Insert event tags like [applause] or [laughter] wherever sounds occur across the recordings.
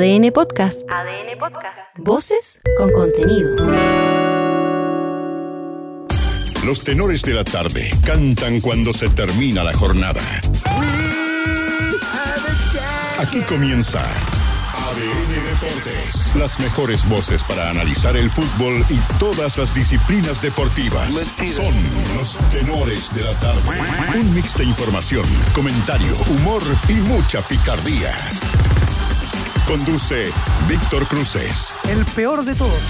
ADN Podcast. ADN Podcast. Voces con contenido. Los tenores de la tarde cantan cuando se termina la jornada. Aquí comienza ADN Deportes. Las mejores voces para analizar el fútbol y todas las disciplinas deportivas. Son los tenores de la tarde. Un mix de información, comentario, humor y mucha picardía. Conduce Víctor Cruces. El peor de todos.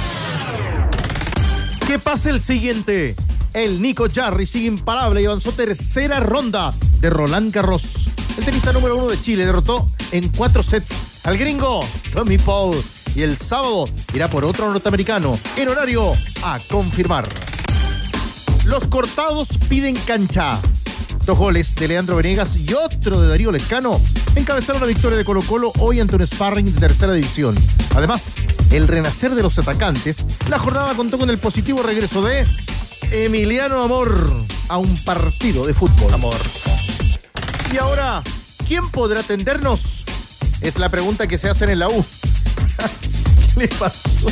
¿Qué pasa el siguiente? El Nico Jarry sigue imparable y avanzó tercera ronda de Roland Garros. El tenista número uno de Chile derrotó en cuatro sets al gringo Tommy Paul. Y el sábado irá por otro norteamericano en horario a confirmar. Los cortados piden cancha. Dos goles de Leandro Venegas y otro de Darío Lescano encabezaron la victoria de Colo Colo hoy ante un sparring de tercera división. Además, el renacer de los atacantes, la jornada contó con el positivo regreso de Emiliano Amor a un partido de fútbol. Amor. Y ahora, ¿quién podrá atendernos? Es la pregunta que se hacen en la U. [laughs] ¿Qué le pasó?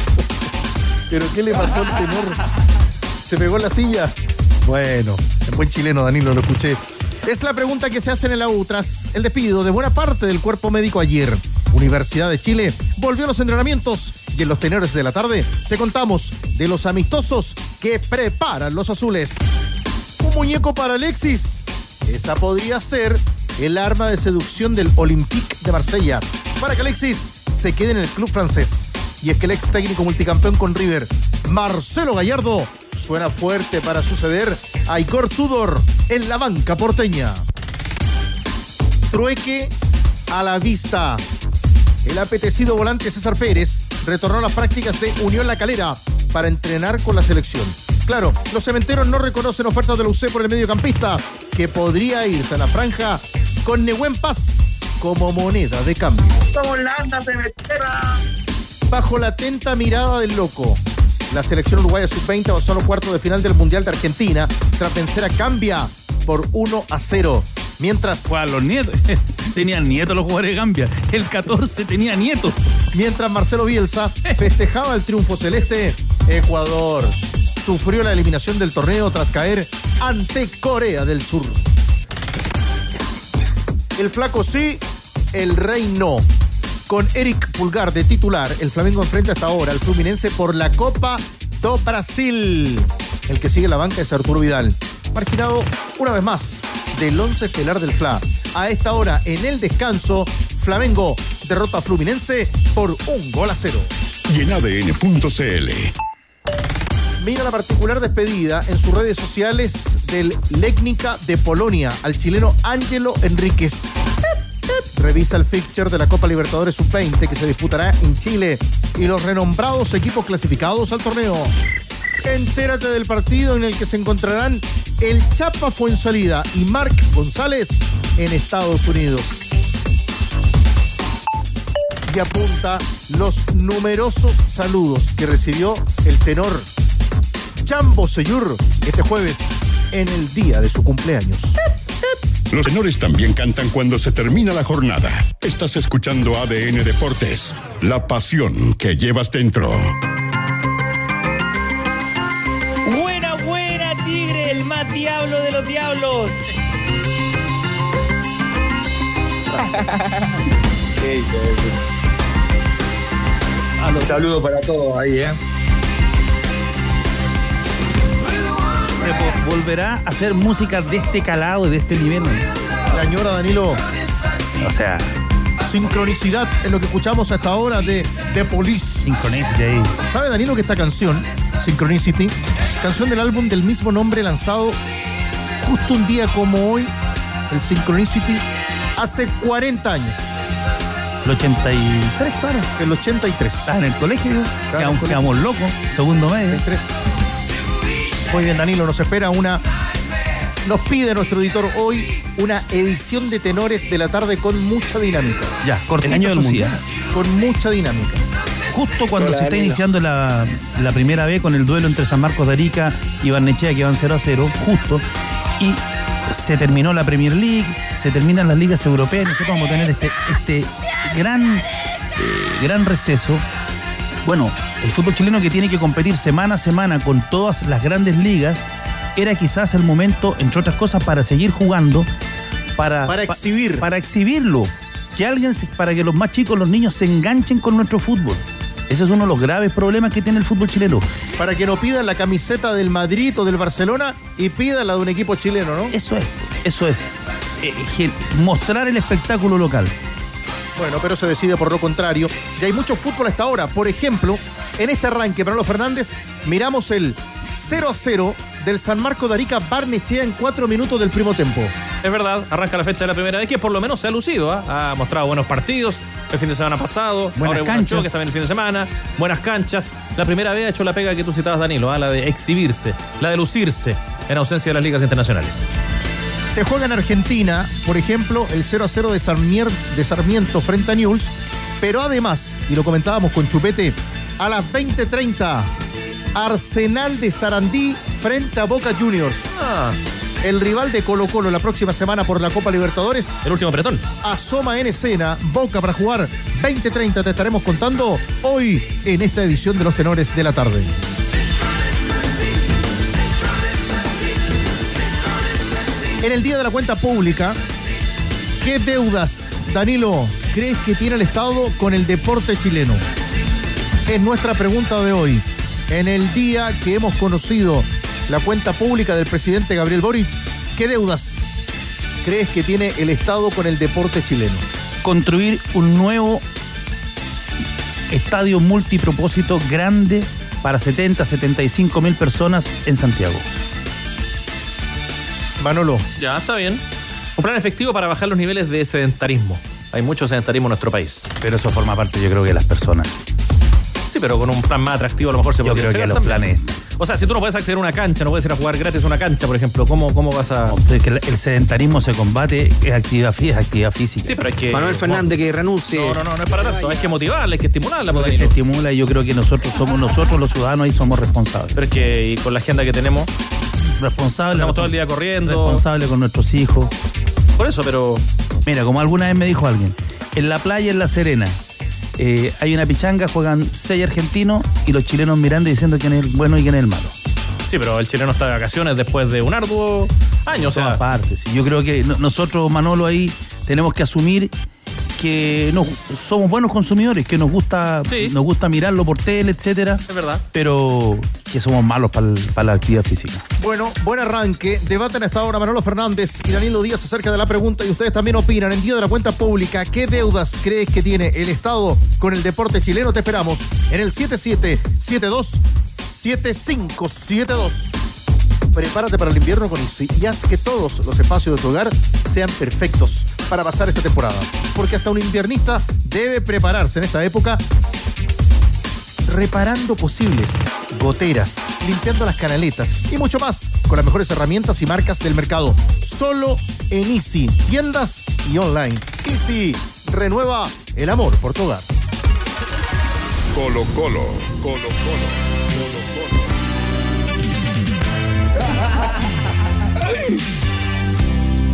¿Pero qué le pasó al tenor? ¿Se pegó en la silla? Bueno, en buen chileno, Danilo, lo escuché. Es la pregunta que se hacen en la U tras el despido de buena parte del cuerpo médico ayer. Universidad de Chile volvió a los entrenamientos y en los tenores de la tarde te contamos de los amistosos que preparan los azules. Un muñeco para Alexis. Esa podría ser el arma de seducción del Olympique de Marsella para que Alexis se quede en el club francés. Y es que el ex técnico multicampeón con River, Marcelo Gallardo, suena fuerte para suceder a Igor Tudor en la banca porteña. Trueque a la vista. El apetecido volante César Pérez retornó a las prácticas de Unión La Calera para entrenar con la selección. Claro, los cementeros no reconocen ofertas de la UC por el mediocampista, que podría irse a la franja con Nehuen Paz como moneda de cambio. Bajo la atenta mirada del loco, la selección uruguaya sub-20 avanzó a los cuartos de final del Mundial de Argentina tras vencer a Gambia por 1 a 0. Mientras. A los nietos. [laughs] Tenían nietos los jugadores de Gambia. El 14 tenía nietos. Mientras Marcelo Bielsa [laughs] festejaba el triunfo celeste, Ecuador sufrió la eliminación del torneo tras caer ante Corea del Sur. El flaco sí, el rey no. Con Eric Pulgar de titular, el Flamengo enfrenta hasta ahora al Fluminense por la Copa do Brasil. El que sigue la banca es Arturo Vidal. Marginado una vez más del once estelar del Fla. A esta hora, en el descanso, Flamengo derrota a Fluminense por un gol a cero. Y en ADN.cl. Mira la particular despedida en sus redes sociales del Legnica de Polonia al chileno Ángelo Enríquez. Revisa el fixture de la Copa Libertadores Sub-20 que se disputará en Chile y los renombrados equipos clasificados al torneo. Entérate del partido en el que se encontrarán el Chapa Fuensalida y Marc González en Estados Unidos. Y apunta los numerosos saludos que recibió el tenor Chambo Seyur este jueves en el día de su cumpleaños. Los tenores también cantan cuando se termina la jornada. Estás escuchando ADN Deportes, la pasión que llevas dentro. Buena, buena, Tigre, el más diablo de los diablos. [laughs] Un saludo para todos ahí, ¿eh? Se volverá a hacer música de este calado y de este nivel. La señora Danilo, O sea, sincronicidad en lo que escuchamos hasta ahora de The Police. Synchronicity ahí. ¿Sabe Danilo que esta canción, Synchronicity, canción del álbum del mismo nombre lanzado justo un día como hoy, el Synchronicity, hace 40 años, El 83, claro. el 83. Estás en el colegio, el colegio. quedamos locos. Segundo medio. 83. Muy bien, Danilo, nos espera una. Nos pide nuestro editor hoy una edición de tenores de la tarde con mucha dinámica. Ya, cortito año del mundial. Con mucha dinámica. Justo cuando Hola, se está Danilo. iniciando la, la primera vez con el duelo entre San Marcos de Arica y Barnechea que van 0 a 0, justo. Y se terminó la Premier League, se terminan las ligas europeas, y nosotros vamos a tener este, este gran, eh, gran receso. Bueno, el fútbol chileno que tiene que competir semana a semana con todas las grandes ligas, era quizás el momento, entre otras cosas, para seguir jugando, para, Para pa- exhibir. para exhibirlo. Que alguien, se- para que los más chicos, los niños, se enganchen con nuestro fútbol. Ese es uno de los graves problemas que tiene el fútbol chileno. Para que no pidan la camiseta del Madrid o del Barcelona y pidan la de un equipo chileno, ¿no? Eso es, eso es. Eh, mostrar el espectáculo local. Bueno, pero se decide por lo contrario. Y hay mucho fútbol hasta ahora. Por ejemplo, en este arranque, Manolo Fernández, miramos el 0 a 0 del San Marco de Arica Barnechea en cuatro minutos del primo tiempo. Es verdad, arranca la fecha de la primera vez que por lo menos se ha lucido. ¿ah? Ha mostrado buenos partidos el fin de semana pasado. Buenas ahora canchas. choques también el fin de semana. Buenas canchas. La primera vez ha hecho la pega que tú citabas, Danilo, ¿ah? la de exhibirse, la de lucirse en ausencia de las ligas internacionales. Se juega en Argentina, por ejemplo, el 0 a 0 de, Sarmier- de Sarmiento frente a Newell's. Pero además, y lo comentábamos con Chupete, a las 20:30, Arsenal de Sarandí frente a Boca Juniors. Ah, El rival de Colo Colo la próxima semana por la Copa Libertadores el último pretón. asoma en escena Boca para jugar 20-30. Te estaremos contando hoy en esta edición de los tenores de la tarde. En el día de la cuenta pública, ¿qué deudas, Danilo, crees que tiene el Estado con el deporte chileno? Es nuestra pregunta de hoy. En el día que hemos conocido la cuenta pública del presidente Gabriel Boric, ¿qué deudas crees que tiene el Estado con el deporte chileno? Construir un nuevo estadio multipropósito grande para 70, 75 mil personas en Santiago. Manolo, Ya, está bien. Un plan efectivo para bajar los niveles de sedentarismo. Hay mucho sedentarismo en nuestro país. Pero eso forma parte, yo creo, que de las personas. Sí, pero con un plan más atractivo a lo mejor se Yo podría creo que llegar los también. planes. O sea, si tú no puedes acceder a una cancha, no puedes ir a jugar gratis a una cancha, por ejemplo, ¿cómo, cómo vas a...? Es que el el sedentarismo se combate, es actividad, fí- es actividad física. Sí, pero hay que... Manuel Fernández que renuncie. No, no, no, no es para tanto. Hay que motivarla, hay que estimularla, Lo pues, que se Danilo. estimula y yo creo que nosotros somos nosotros los ciudadanos ahí somos responsables. Pero es que y con la agenda que tenemos, Responsables. Estamos todo el día corriendo. Responsables con nuestros hijos. por eso, pero Mira, como alguna vez me dijo alguien, en la playa en La Serena eh, hay una pichanga, juegan seis argentinos y los chilenos mirando y diciendo quién es el bueno y quién es el malo. sí, pero el chileno está de vacaciones después de un arduo año, o sea, Aparte, sí, yo creo que no- nosotros, Manolo, ahí tenemos que asumir que no, somos buenos consumidores, que nos gusta, Sí. nos gusta mirarlo por tele, etcétera, es verdad. pero que somos malos para la actividad física. bueno, buen arranque. Debaten hasta ahora Manolo Fernández y Danilo Díaz acerca de la pregunta y ustedes también opinan. En día de la cuenta pública, ¿qué deudas crees que tiene el Estado con el deporte chileno? Te esperamos en el 7772-7572. Prepárate para el invierno con Easy y haz que todos los espacios de tu hogar sean perfectos para pasar esta temporada. Porque hasta un inviernista debe prepararse en esta época reparando posibles goteras, limpiando las canaletas y mucho más con las mejores herramientas y marcas del mercado. Solo en Easy, tiendas y online. Easy renueva el amor por tu hogar. Colo, Colo Colo, Colo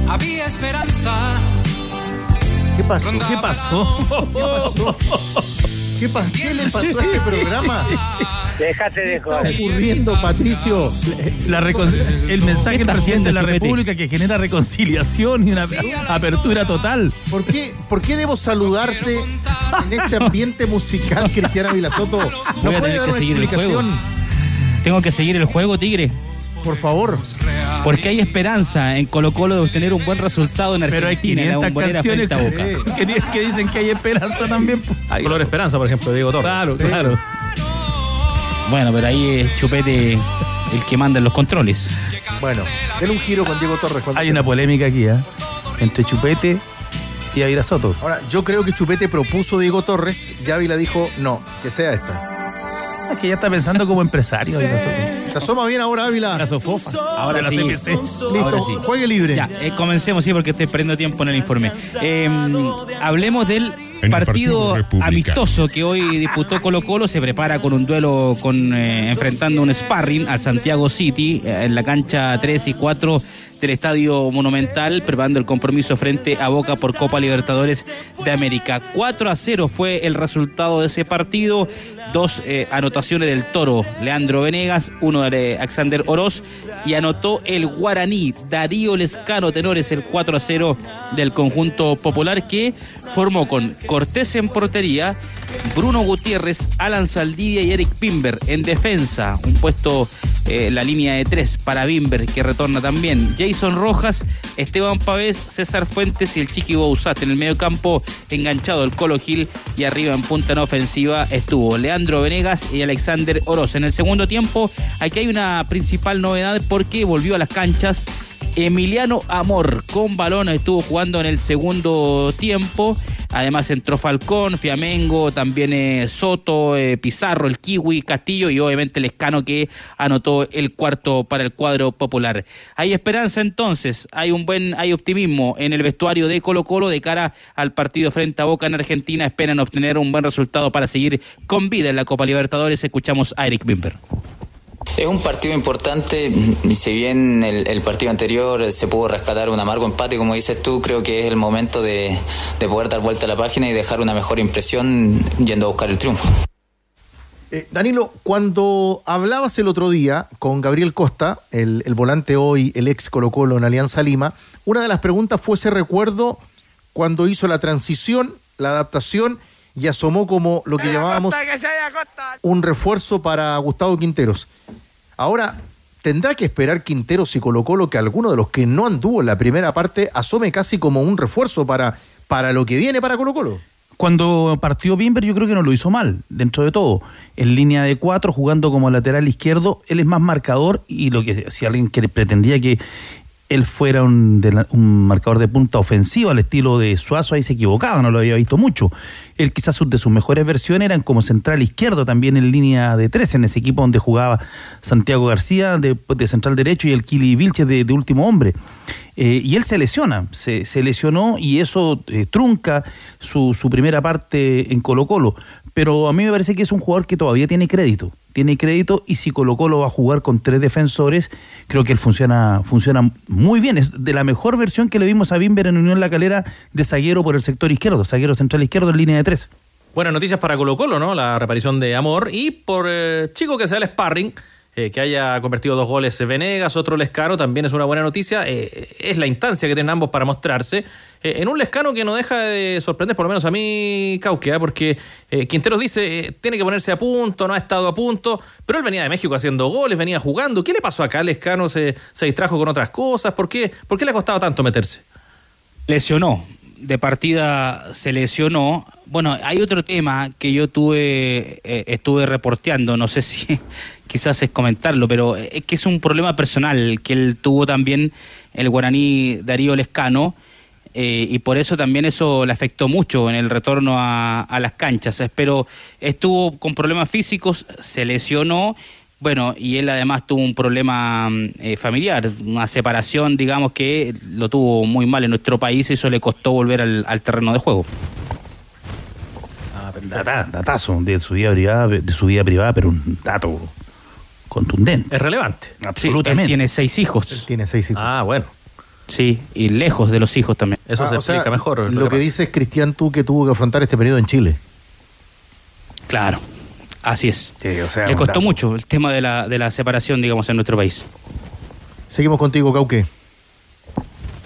Había esperanza. ¿Qué pasó? ¿Qué pasó? ¿Qué pasó? ¿Qué, pa- qué le pasó a este programa? Déjate de ¿Qué está joder. ocurriendo, Patricio? La el mensaje del presidente de la Chupete? República que genera reconciliación y una apertura total. ¿Por qué, ¿Por qué debo saludarte en este ambiente musical, Cristiana Vilasoto? ¿No puede dar que una seguir el explicación? Tengo que seguir el juego, Tigre. Por favor. Porque hay esperanza en Colo Colo de obtener un buen resultado en Argentina. Pero hay en la 500 bombonera canciones frente a Boca. que, que dicen que hay esperanza también. Ay, Color Esperanza, por ejemplo, de Diego Torres. Claro, claro. Bueno, pero ahí es Chupete el que manda en los controles. Bueno, denle un giro con Diego Torres. Hay una polémica aquí, ¿ah? Entre Chupete y Avira Soto. Ahora, yo creo que Chupete propuso Diego Torres, ya Ávila dijo no, que sea esta. Es que ya está pensando como empresario. Avira Soto. Se asoma bien ahora Ávila. La sofofa. Ahora la sí. CPC. Listo, Ahora sí. juegue libre. Ya, eh, comencemos, sí, porque estoy perdiendo tiempo en el informe. Eh, hablemos del En partido amistoso que hoy disputó Colo Colo se prepara con un duelo con eh, enfrentando un sparring al Santiago City eh, en la cancha 3 y 4 del Estadio Monumental, preparando el compromiso frente a Boca por Copa Libertadores de América. 4 a 0 fue el resultado de ese partido. Dos eh, anotaciones del Toro, Leandro Venegas, uno de Alexander Oroz, y anotó el Guaraní, Darío Lescano Tenores, el 4 a 0 del conjunto popular que formó con Cortés en portería, Bruno Gutiérrez, Alan Saldivia y Eric Pimber en defensa. Un puesto eh, la línea de tres para Bimber que retorna también. Jason Rojas, Esteban Pavés, César Fuentes y el Chiqui Bouzat en el medio campo enganchado el Colo Gil y arriba en punta en ofensiva estuvo Leandro Venegas y Alexander Oroz. En el segundo tiempo aquí hay una principal novedad porque volvió a las canchas Emiliano Amor con balón estuvo jugando en el segundo tiempo. Además entró Falcón, Fiamengo, también eh, Soto, eh, Pizarro, el Kiwi, Castillo y obviamente el Escano que anotó el cuarto para el cuadro popular. Hay esperanza entonces, hay un buen, hay optimismo en el vestuario de Colo Colo de cara al partido frente a Boca en Argentina. Esperan obtener un buen resultado para seguir con vida en la Copa Libertadores. Escuchamos a Eric Bimber. Es un partido importante y si bien el, partido anterior se pudo rescatar un amargo empate, como dices tú, creo que es el momento de, de poder dar vuelta a la página y dejar una mejor impresión yendo a buscar el triunfo. Eh, Danilo, cuando hablabas el otro día con Gabriel Costa, el, el, volante hoy, el ex Colo Colo en Alianza Lima, una de las preguntas fue ese recuerdo cuando hizo la transición, la adaptación y asomó como lo que llamábamos un refuerzo para Gustavo Quinteros. Ahora, tendrá que esperar Quinteros y Colo Colo que alguno de los que no anduvo en la primera parte asome casi como un refuerzo para, para lo que viene para Colo Colo. Cuando partió Bimber yo creo que no lo hizo mal, dentro de todo. En línea de cuatro, jugando como lateral izquierdo, él es más marcador y lo que si alguien que pretendía que él fuera un, un, marcador de punta ofensivo al estilo de Suazo, ahí se equivocaba, no lo había visto mucho. Él quizás de sus mejores versiones eran como central izquierdo, también en línea de tres, en ese equipo donde jugaba Santiago García de, central derecho y el Kili Vilches de, último hombre. Eh, y él se lesiona, se, se lesionó y eso eh, trunca su, su primera parte en Colo Colo. Pero a mí me parece que es un jugador que todavía tiene crédito tiene crédito y si Colo Colo va a jugar con tres defensores, creo que él funciona, funciona muy bien. Es de la mejor versión que le vimos a Bimber en Unión La Calera de zaguero por el sector izquierdo, zaguero central izquierdo en línea de tres. Buenas noticias para Colo Colo, ¿no? La reparición de Amor y por eh, chico que sea el sparring. Eh, que haya convertido dos goles Venegas, otro Lescano, también es una buena noticia. Eh, es la instancia que tienen ambos para mostrarse. Eh, en un Lescano que no deja de sorprender, por lo menos a mí, Cauquea, porque Quinteros dice tiene que ponerse a punto, no ha estado a punto, pero él venía de México haciendo goles, venía jugando. ¿Qué le pasó acá? Lescano se, se distrajo con otras cosas. ¿Por qué, ¿Por qué le ha costado tanto meterse? Lesionó. De partida se lesionó. Bueno, hay otro tema que yo tuve, eh, estuve reporteando, no sé si [laughs] quizás es comentarlo, pero es que es un problema personal que él tuvo también el guaraní Darío Lescano. Eh, y por eso también eso le afectó mucho en el retorno a, las canchas. Pero estuvo con problemas físicos, se lesionó, bueno, y él además tuvo un problema eh, familiar, una separación, digamos, que lo tuvo muy mal en nuestro país y eso le costó volver al terreno de juego. Ah, data, datazo de su vida privada, de su vida privada, pero un dato contundente. Es relevante. Absolutamente. Sí, él tiene seis hijos. Él tiene seis hijos. Ah, bueno. Sí, y lejos de los hijos también. Eso Ah, se o sea, explica mejor. Lo, lo que, dices, Cristian, tú que tuvo que afrontar este periodo en Chile. Claro, así es. Sí, o sea, Le costó dato. mucho el tema de la, de la separación, digamos, en nuestro país. Seguimos contigo, Cauque.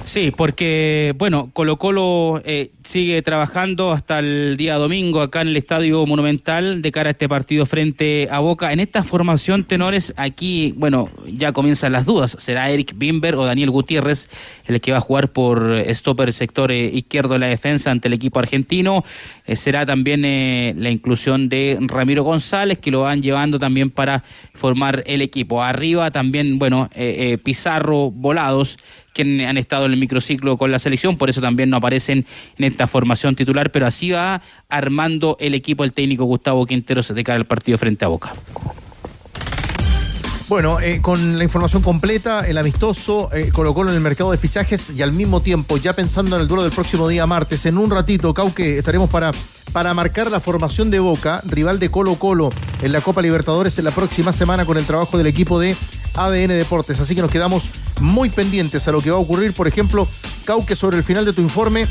Sí, porque, bueno, Colo Colo eh, sigue trabajando hasta el día domingo acá en el Estadio Monumental de cara a este partido frente a Boca. En esta formación, tenores, aquí, bueno, ya comienzan las dudas. ¿Será Eric Bimber o Daniel Gutiérrez el que va a jugar por stopper sector eh, izquierdo de la defensa ante el equipo argentino? Eh, será también eh, la inclusión de Ramiro González, que lo van llevando también para formar el equipo. Arriba también, bueno, eh, eh, Pizarro, Volados, que han estado en el microciclo con la selección, por eso también no aparecen en esta formación titular, pero así va armando el equipo el técnico Gustavo Quinteros de cara al partido frente a Boca. Bueno, eh, con la información completa, el amistoso eh, colocó en el mercado de fichajes y al mismo tiempo, ya pensando en el duelo del próximo día martes, en un ratito, Cauque, estaremos para, para marcar la formación de Boca, rival de Colo Colo en la Copa Libertadores en la próxima semana con el trabajo del equipo de ADN Deportes. Así que nos quedamos muy pendientes a lo que va a ocurrir. Por ejemplo, Cauque, sobre el final de tu informe,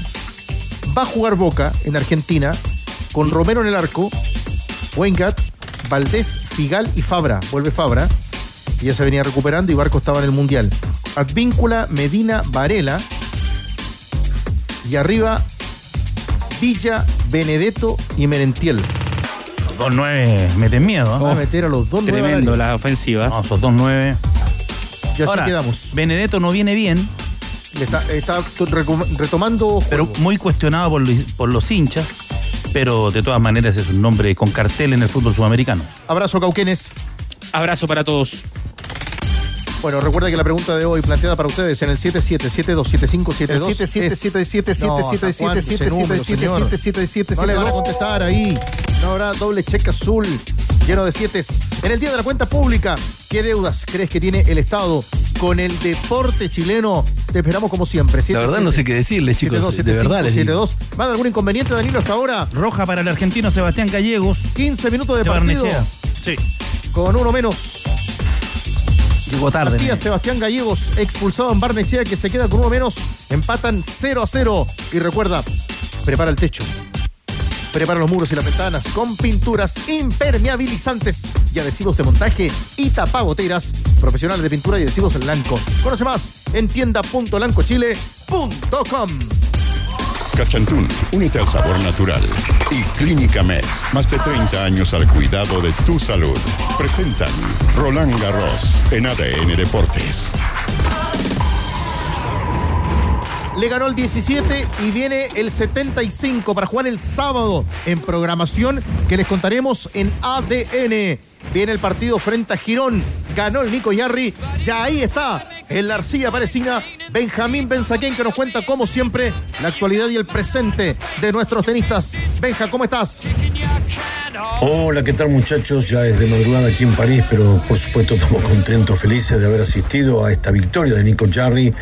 va a jugar Boca en Argentina con Romero en el arco, Wengat, Valdés, Figal y Fabra. Vuelve Fabra y ya se venía recuperando y Barco estaba en el Mundial. Advíncula, Medina, Varela. Y arriba, Villa, Benedetto y Merentiel. Los dos nueve meten miedo. Va a meter a los dos nueve Tremendo la ofensiva. No, esos dos nueve. Y así Ahora, quedamos. Benedetto no viene bien, Le Está, está retomando pero juego. muy cuestionado por, los- por los hinchas. Pero de todas maneras es un nombre con cartel en el fútbol sudamericano. Abrazo, Cauquenes. Abrazo para todos. Bueno, recuerda que la pregunta de hoy planteada para ustedes en el 77727572 No le van a contestar ahí. No habrá doble cheque azul lleno de siete. En el día de la cuenta pública, ¿qué deudas crees que tiene el Estado con el deporte chileno? Te esperamos como siempre. La verdad no sé qué decirles, chicos. de verdad les digo. 72. ¿Más algún inconveniente, Danilo, hasta ahora? Roja para el argentino Sebastián Gallegos. 15 minutos de de partido. Barnechea. Sí. Con uno menos. Llegó tarde. Matías Sebastián Gallegos expulsado en Barnechea que se queda con uno menos. Empatan 0 a 0. Y recuerda, prepara el techo. Prepara los muros y las ventanas con pinturas impermeabilizantes y adhesivos de montaje y tapagoteras profesionales de pintura y adhesivos en blanco. Conoce más en tienda.lancochile.com. Cachantún, únete al sabor natural. Y Clínica Med, más de 30 años al cuidado de tu salud. Presentan Roland Garros en ADN Deportes. Le ganó el 17 y viene el 75 para jugar el sábado en programación que les contaremos en ADN. Viene el partido frente a Girón. Ganó el Nico Yarri. Ya ahí está el Arcilla Parecina. Benjamín Benzaquén que nos cuenta como siempre la actualidad y el presente de nuestros tenistas. Benja, ¿cómo estás? Hola, ¿qué tal muchachos? Ya es de madrugada aquí en París, pero por supuesto estamos contentos, felices de haber asistido a esta victoria de Nico Jarry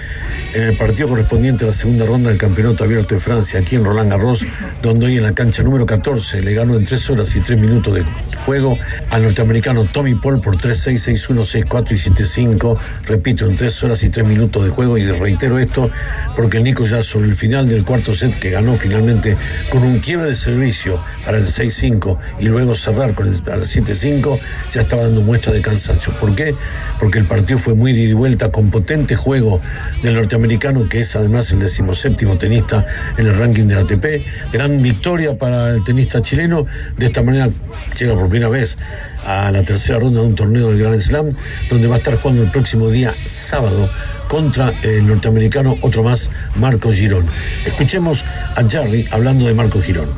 en el partido correspondiente a la segunda ronda del Campeonato Abierto de Francia, aquí en Roland Garros, donde hoy en la cancha número 14 le ganó en 3 horas y 3 minutos de juego al norteamericano Tommy Paul por 3-6, 6-1, 6-4 y 7-5. Repito, en 3 horas y 3 minutos de juego, y reitero esto porque el Nico ya sobre el final del cuarto set, que ganó finalmente con un quiebre de servicio para el 6-5 y luego cerrar con el, al 7-5, ya estaba dando muestra de cansancio. ¿Por qué? Porque el partido fue muy de ida y vuelta, con potente juego del norteamericano, que es además el decimoséptimo tenista en el ranking de la ATP. Gran victoria para el tenista chileno. De esta manera llega por primera vez a la tercera ronda de un torneo del Grand Slam, donde va a estar jugando el próximo día sábado contra el norteamericano, otro más, Marco Girón. Escuchemos a Jarry hablando de Marco Girón.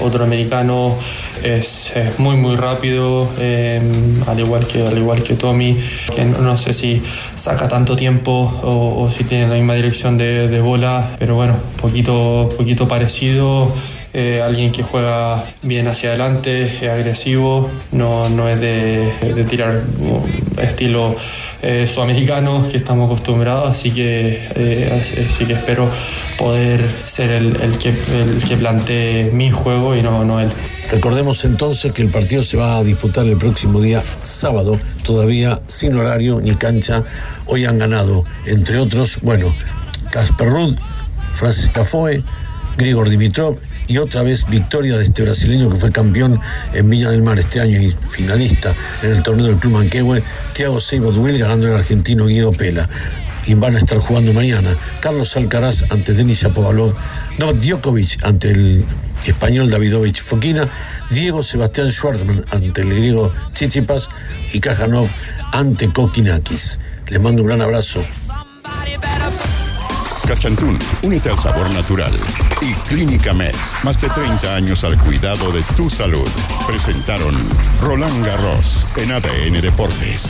Otro americano es, muy muy rápido, eh, al igual que al igual que Tommy, que no, no sé si saca tanto tiempo o, o si tiene la misma dirección de, de bola, pero bueno, poquito poquito parecido. Eh, alguien que juega bien hacia adelante, es agresivo, no, no es de, de tirar estilo eh, sudamericano que estamos acostumbrados, así que, eh, así que espero poder ser el, que, el que plantee mi juego y no, no él. Recordemos entonces que el partido se va a disputar el próximo día sábado, todavía sin horario ni cancha. Hoy han ganado, entre otros, bueno, Casper Ruud, Francis Tafoe, Grigor Dimitrov y otra vez victoria de este brasileño que fue campeón en Viña del Mar este año y finalista en el torneo del Club Manquehue, Thiago Seymour ganando el argentino Guido Pela. Y van a estar jugando mañana Carlos Alcaraz ante Denis Shapovalov, Novak Djokovic ante el español Davidovich Fokina, Diego Sebastián Schwartzman ante el griego Tsitsipas y Kajanov ante Kokinakis. Les mando un gran abrazo. Cachantún, únete al sabor natural. Y Clínica Med, más de 30 años al cuidado de tu salud. Presentaron Roland Garros en ADN Deportes.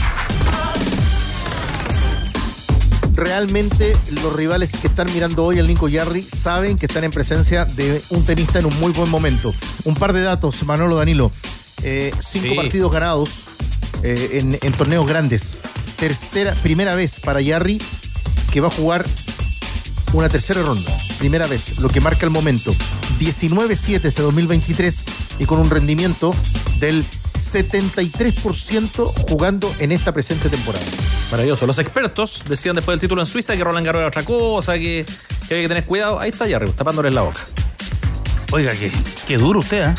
realmente los rivales que están mirando hoy al Nico Yarri saben que están en presencia de un tenista en un muy buen momento. Un par de datos, Manolo Danilo. Eh, cinco Sí. partidos ganados, en, en torneos grandes. Tercera, primera vez para Yarri que va a jugar una tercera ronda. Primera vez, lo que marca el momento. 19-7 este 2023 y con un rendimiento del 73% jugando en esta presente temporada. Maravilloso. Los expertos decían después del título en Suiza que Roland Garros era otra cosa, que, que, hay que tener cuidado. Ahí está Yarri, tapándoles la boca. Oiga, qué, qué duro usted, ¿eh?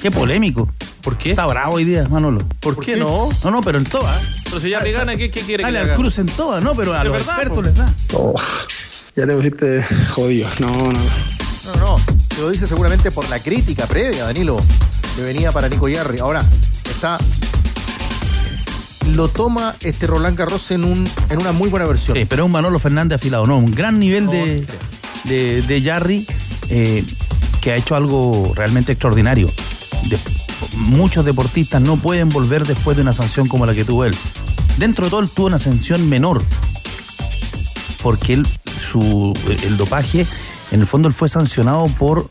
Qué polémico. ¿Por qué? Está bravo hoy día, Manolo. ¿Por, qué, no? No, no, pero en todas. Pero si Yarri gana, ¿qué, qué quiere Dale que al cruz en todas, ¿no? Pero a los verdad, expertos les da. Oh, ya te pusiste jodido. No, no. No, no, te lo dice seguramente por la crítica previa, Danilo, que venía para Nico Yarri. Ahora, está. Lo toma este Roland Garros en, un, en una muy buena versión. Sí, pero es un Manolo Fernández afilado, ¿no? Un gran nivel de, de, de Jarry eh, que ha hecho algo realmente extraordinario. De- muchos deportistas no pueden volver después de una sanción como la que tuvo él. Dentro de todo, él tuvo una sanción menor. Porque él, su, el dopaje, en el fondo, él fue sancionado por,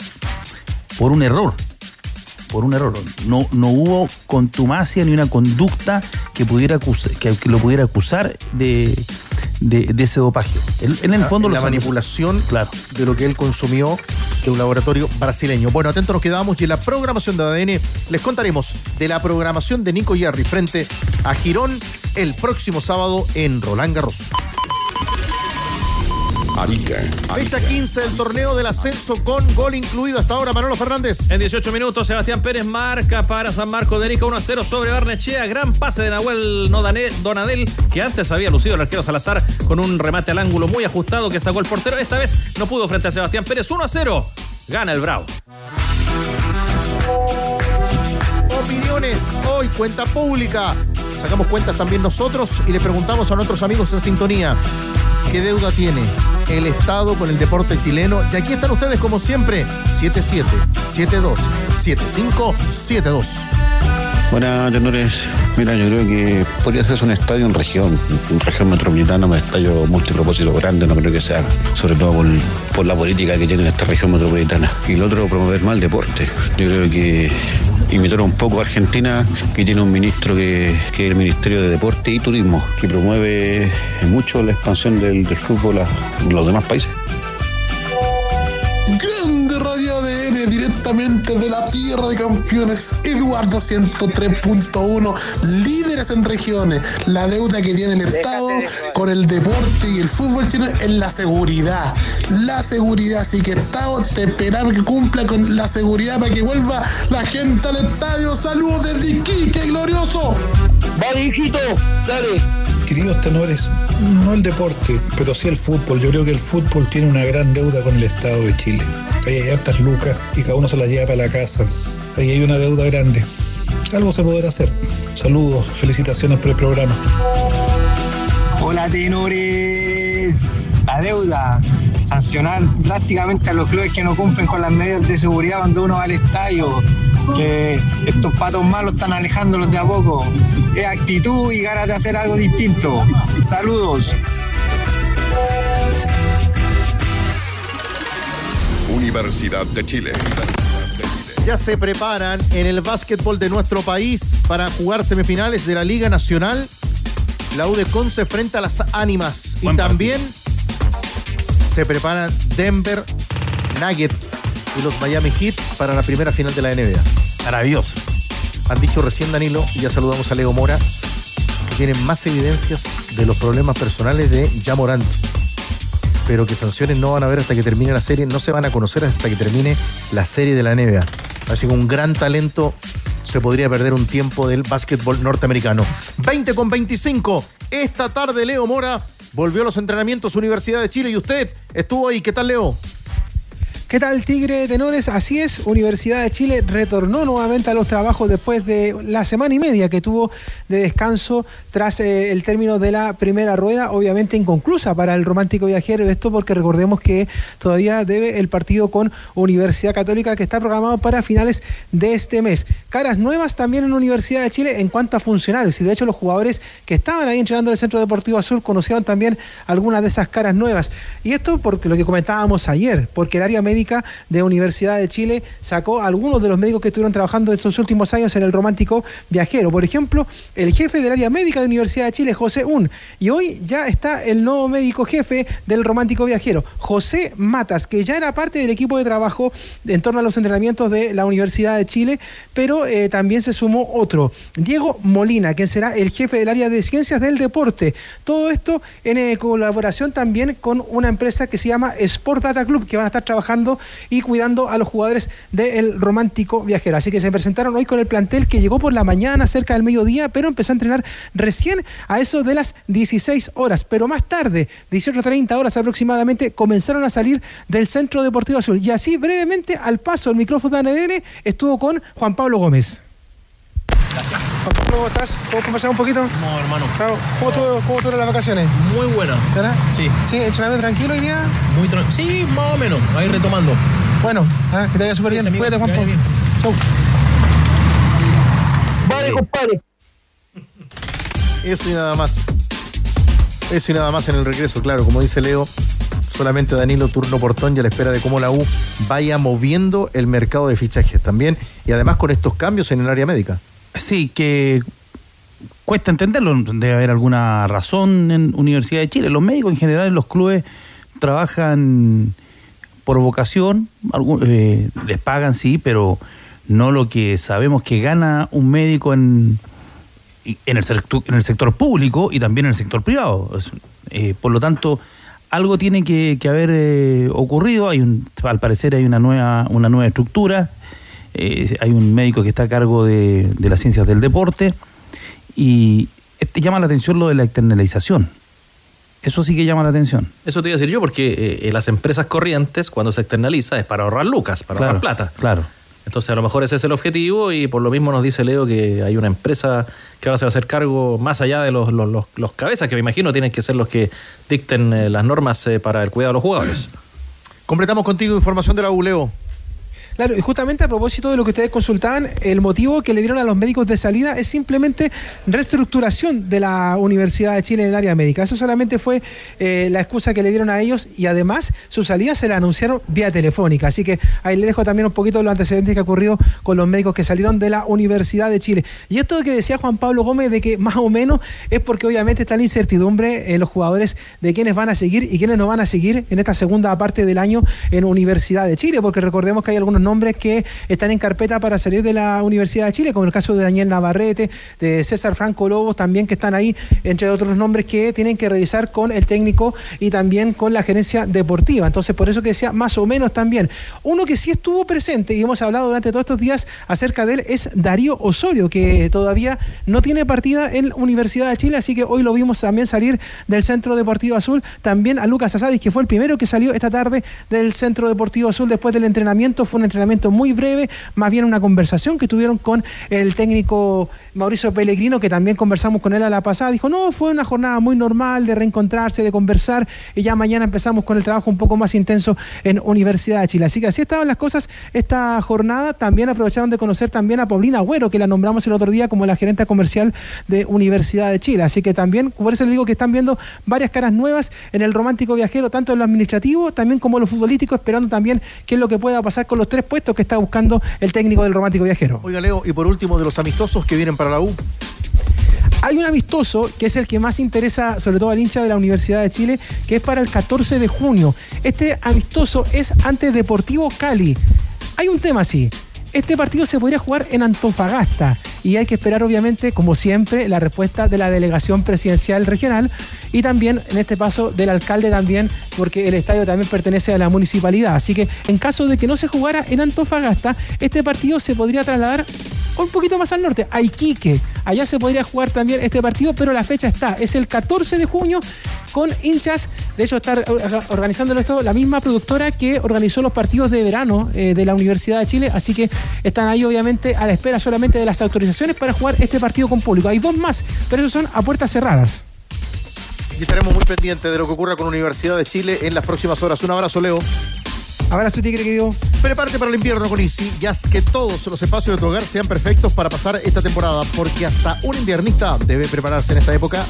por un error. Por un error. No, no hubo contumacia ni una conducta que, pudiera acus- que, que lo pudiera acusar de, de, de ese dopaje. Él- en el fondo la manipulación de lo que él consumió de un laboratorio brasileño. Bueno, atentos nos quedamos y en la programación de ADN les contaremos de la programación de Nico Yarri frente a Girón el próximo sábado en Roland Garros. Arica. Fecha 15 del torneo del ascenso con gol incluido hasta ahora, Manolo Fernández. En 18 minutos, Sebastián Pérez marca para San Marco de Arica 1-0 sobre Barnechea. Gran pase de Nahuel Donadel, que antes había lucido el arquero Salazar con un remate al ángulo muy ajustado que sacó el portero. Esta vez no pudo frente a Sebastián Pérez. 1-0. Gana el Bravo. Opiniones, hoy cuenta pública. Sacamos cuentas también nosotros y le preguntamos a nuestros amigos en sintonía qué deuda tiene el Estado con el deporte chileno. Y aquí están ustedes como siempre, 7772 7572. Buenas, tenores. Mira, yo creo que podría hacerse un estadio en región, en región metropolitana, un estadio multipropósito grande, no creo que se haga, sobre todo por, por la política que tiene esta región metropolitana. Y lo otro, promover más el deporte. Yo creo que imitar un poco a Argentina, que tiene un ministro que, es el Ministerio de Deporte y Turismo, que promueve mucho la expansión del, del fútbol a los demás países. De la tierra de campeones. Eduardo 103.1, líderes en regiones. La deuda que tiene el Estado con el deporte y el fútbol chileno es la seguridad. La seguridad, así que Estado te esperamos que cumpla con la seguridad para que vuelva la gente al estadio. Saludos desde Iquique, glorioso. Va, hijito, dale. Queridos tenores, no el deporte, pero sí el fútbol. Yo creo que el fútbol tiene una gran deuda con el Estado de Chile. Ahí hay hartas lucas y cada uno se las lleva para la casa. Ahí hay una deuda grande. Algo se podrá hacer. Saludos, felicitaciones por el programa. Hola tenores. La deuda. Sancionar drásticamente a los clubes que no cumplen con las medidas de seguridad cuando uno va al estadio. Que estos patos malos están alejándolos de a poco. Es actitud y ganas de hacer algo distinto. Saludos. Universidad de Chile. Ya se preparan en el básquetbol de nuestro país para jugar semifinales de la Liga Nacional. La U de Conce frente a las Ánimas. y también se preparan Denver Nuggets y los Miami Heat para la primera final de la NBA. Maravilloso. Han dicho recién Danilo, y ya saludamos a Leo Mora, que tienen más evidencias de los problemas personales de Jamorant. Pero que sanciones no van a ver hasta que termine la serie, no se van a conocer hasta que termine la serie de la NBA. Así que un gran talento se podría perder un tiempo del básquetbol norteamericano. 20 con 25. Esta tarde Leo Mora volvió a los entrenamientos Universidad de Chile y usted estuvo ahí. ¿Qué tal, Leo? ¿Qué tal, Tigre Tenores? Así es, Universidad de Chile retornó nuevamente a los trabajos después de la semana y media que tuvo de descanso tras eh, el término de la primera rueda, obviamente inconclusa para el romántico viajero. Esto porque recordemos que todavía debe el partido con Universidad Católica que está programado para finales de este mes. Caras nuevas también en Universidad de Chile en cuanto a funcionarios y de hecho los jugadores que estaban ahí entrenando en el Centro Deportivo Azul conocieron también algunas de esas caras nuevas. Y esto porque lo que comentábamos ayer, porque el área médica de Universidad de Chile sacó a algunos de los médicos que estuvieron trabajando estos últimos años en el romántico viajero. Por ejemplo, el jefe del área médica de Universidad de Chile, José Un. Y hoy ya está el nuevo médico jefe del romántico viajero, José Matas, que ya era parte del equipo de trabajo en torno a los entrenamientos de la Universidad de Chile, pero eh, también se sumó otro, Diego Molina, quien será el jefe del área de ciencias del deporte. Todo esto en eh, colaboración también con una empresa que se llama Sport Data Club, que van a estar trabajando y cuidando a los jugadores del romántico viajero. Así que se presentaron hoy con el plantel que llegó por la mañana, cerca del mediodía, pero empezó a entrenar recién a eso de las 16 horas. Pero más tarde, 18.30 horas aproximadamente, comenzaron a salir del Centro Deportivo Azul. Y así brevemente, al paso del micrófono de ANDN, estuvo con Juan Pablo Gómez. Gracias. Juan Pablo, ¿cómo estás? ¿Puedo conversar un poquito? No, hermano. ¿Cómo estuvo cómo las vacaciones? Muy buena. ¿Verdad? Sí. ¿Sí? ¿Entrenamiento tranquilo hoy día? Muy tranquilo. Sí, más o menos. Ahí retomando. Bueno, ah, que te vaya súper bien. Cuídate, Juan Pablo. Chau. Vale, compadre. Eso y nada más. Eso y nada más en el regreso, claro, como dice Leo, solamente Danilo Turno Portón y a la espera de cómo la U vaya moviendo el mercado de fichajes también y además con estos cambios en el área médica. Sí, que cuesta entenderlo, debe haber alguna razón en Universidad de Chile. Los médicos en general en los clubes trabajan por vocación, eh, les pagan sí, pero no lo que sabemos que gana un médico en, en, el, en el sector público y también en el sector privado. Eh, por lo tanto, algo tiene que, haber eh, ocurrido. Hay un, al parecer hay una nueva, una nueva estructura. Eh, hay un médico que está a cargo de, las ciencias del deporte. Y este llama la atención lo de la externalización. Eso sí que llama la atención. Eso te iba a decir yo, porque las empresas corrientes, cuando se externaliza, es para ahorrar lucas, para ahorrar plata. Claro. Entonces a lo mejor ese es el objetivo y por lo mismo nos dice Leo que hay una empresa que ahora se va a hacer cargo más allá de los, los, los, cabezas, que me imagino tienen que ser los que dicten eh, las normas eh, para el cuidado de los jugadores. Completamos contigo información de la U, Leo. Claro, y justamente a propósito de lo que ustedes consultaban, el motivo que le dieron a los médicos de salida es simplemente reestructuración de la Universidad de Chile en el área médica. Eso solamente fue eh, la excusa que le dieron a ellos y además su salida se la anunciaron vía telefónica. Así que ahí le dejo también un poquito de los antecedentes que ocurrió con los médicos que salieron de la Universidad de Chile. Y esto que decía Juan Pablo Gómez de que más o menos es porque obviamente está la incertidumbre en los jugadores de quiénes van a seguir y quiénes no van a seguir en esta segunda parte del año en Universidad de Chile, porque recordemos que hay algunos nombres que están en carpeta para salir de la Universidad de Chile, como el caso de Daniel Navarrete, de César Franco Lobos, también que están ahí, entre otros nombres que tienen que revisar con el técnico y también con la gerencia deportiva. Entonces, por eso que decía más o menos también. Uno que sí estuvo presente y hemos hablado durante todos estos días acerca de él es Darío Osorio, que todavía no tiene partida en Universidad de Chile, así que hoy lo vimos también salir del Centro Deportivo Azul. También a Lucas Asadis, que fue el primero que salió esta tarde del Centro Deportivo Azul después del entrenamiento. Fue un entrenamiento muy breve, más bien una conversación que tuvieron con el técnico Mauricio Pellegrino, que también conversamos con él a la pasada. Dijo, no, fue una jornada muy normal de reencontrarse, de conversar, y ya mañana empezamos con el trabajo un poco más intenso en Universidad de Chile. Así que así estaban las cosas esta jornada. También aprovecharon de conocer también a Paulina Agüero, que la nombramos el otro día como la gerente comercial de Universidad de Chile. Así que también, por eso les digo que están viendo varias caras nuevas en el romántico viajero, tanto en lo administrativo, también como en lo futbolístico, esperando también qué es lo que pueda pasar con los tres puestos que está buscando el técnico del romántico viajero. Oiga, Leo, y por último, de los amistosos que vienen para la U. Hay un amistoso que es el que más interesa, sobre todo al hincha de la Universidad de Chile, que es para el 14 de junio. Este amistoso es ante Deportivo Cali. Hay un tema así. Este partido se podría jugar en Antofagasta y hay que esperar obviamente, como siempre, la respuesta de la delegación presidencial regional y también, en este paso, del alcalde también, porque el estadio también pertenece a la municipalidad. Así que en caso de que no se jugara en Antofagasta, este partido se podría trasladar un poquito más al norte, a Iquique. Allá se podría jugar también este partido, pero la fecha está, es el 14 de junio con hinchas. De hecho, está organizándolo esto la misma productora que organizó los partidos de verano eh, de la Universidad de Chile. Así que están ahí, obviamente, a la espera solamente de las autorizaciones para jugar este partido con público. Hay dos más, pero esos son a puertas cerradas. Y estaremos muy pendientes de lo que ocurra con la Universidad de Chile en las próximas horas. Un abrazo, Leo. Abrazo, Tigre, querido. Prepárate para el invierno con Easy ya es que todos los espacios de tu hogar sean perfectos para pasar esta temporada, porque hasta un inviernista debe prepararse en esta época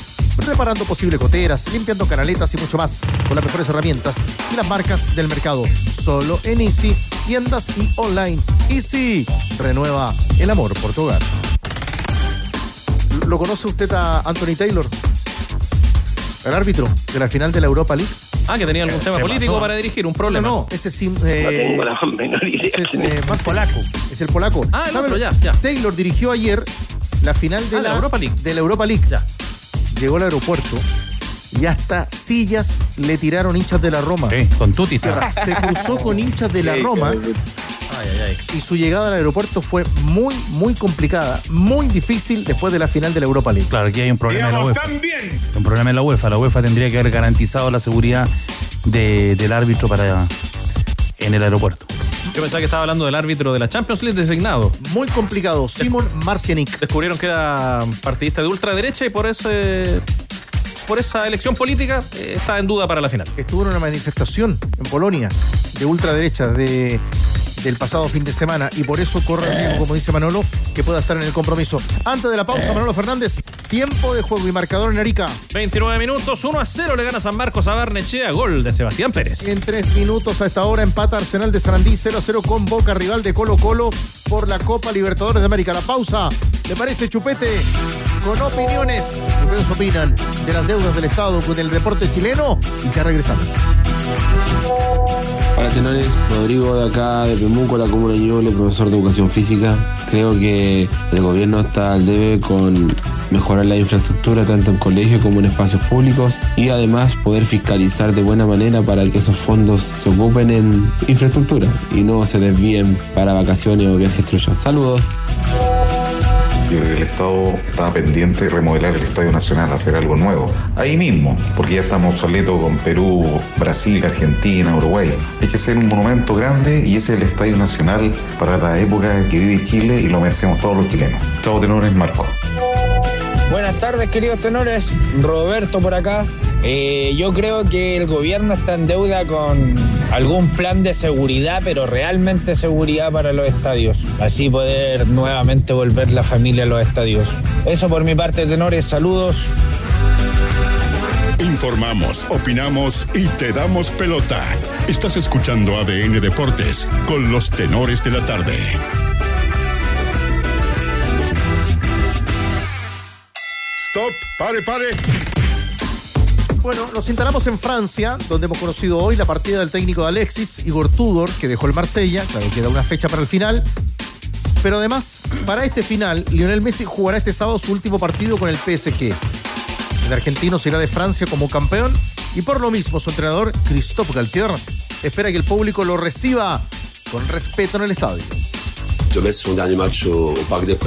reparando posibles goteras, limpiando canaletas y mucho más, con las mejores herramientas y las marcas del mercado. Solo en Easy, tiendas y online. Easy, renueva el amor por tu hogar. ¿Lo conoce usted a Anthony Taylor? El árbitro de la final de la Europa League. Ah, que tenía algún tema político para dirigir, un problema. No, no, ese sí. Eh, no tengo la menor idea. Ese es eh, más polaco. Es el polaco. Ah, el otro, ya, ya. Taylor dirigió ayer la final de Ah, la Europa League. De la Europa League. Ya. Llegó al aeropuerto y hasta sillas le tiraron hinchas de la Roma. Sí, con Tuti. Se cruzó con hinchas de la Roma Ay, ay, ay. y su llegada al aeropuerto fue muy, muy complicada, muy difícil después de la final de la Europa League. Claro, aquí hay un problema en la UEFA. Un problema en la UEFA. La UEFA tendría que haber garantizado la seguridad de- del árbitro para en el aeropuerto. Yo pensaba que estaba hablando del árbitro de la Champions League designado. Muy complicado. Simon Marcianic. Descubrieron que era partidista de ultraderecha y por ese por esa elección política eh, está en duda para la final. Estuvo en una manifestación en Polonia de ultraderecha de, del pasado fin de semana y por eso corre el riesgo, como dice Manolo, que pueda estar en el compromiso. Antes de la pausa, Manolo Fernández, tiempo de juego y marcador en Arica. 29 minutos, 1 a 0 le gana San Marcos a Barnechea, gol de Sebastián Pérez. En tres minutos a esta hora empata Arsenal de Sarandí 0 a 0 con Boca, rival de Colo Colo por la Copa Libertadores de América. La pausa, ¿le parece Chupete? Con opiniones, ustedes opinan de las deudas del Estado con el deporte chileno y ya regresamos. Rodrigo de acá de Pemuco, la comuna Ñuble, profesor de educación física. Creo que el gobierno está al debe con mejorar la infraestructura tanto en colegios como en espacios públicos y además poder fiscalizar de buena manera para que esos fondos se ocupen en infraestructura y no se desvíen para vacaciones o viajes trullos. Saludos. Yo el Estado estaba pendiente de remodelar el Estadio Nacional, hacer algo nuevo. Ahí mismo, porque ya estamos obsoletos con Perú, Brasil, Argentina, Uruguay. Hay que hacer un monumento grande y ese es el Estadio Nacional para la época que vive Chile y lo merecemos todos los chilenos. Chao, tenores, Marco. Buenas tardes, queridos tenores. Roberto por acá. Eh, yo creo que el gobierno está en deuda con algún plan de seguridad, pero realmente seguridad para los estadios. Así poder nuevamente volver la familia a los estadios. Eso por mi parte, tenores. Saludos. Informamos, opinamos y te damos pelota. Estás escuchando ADN Deportes con los tenores de la tarde. Stop, pare, pare. Bueno, nos instalamos en Francia, donde hemos conocido hoy la partida del técnico de Alexis, Igor Tudor, que dejó el Marsella. Claro, queda una fecha para el final. Pero además, para este final, Lionel Messi jugará este sábado su último partido con el PSG. El argentino se irá de Francia como campeón y por lo mismo su entrenador, Christophe Galtier, espera que el público lo reciba con respeto en el estadio.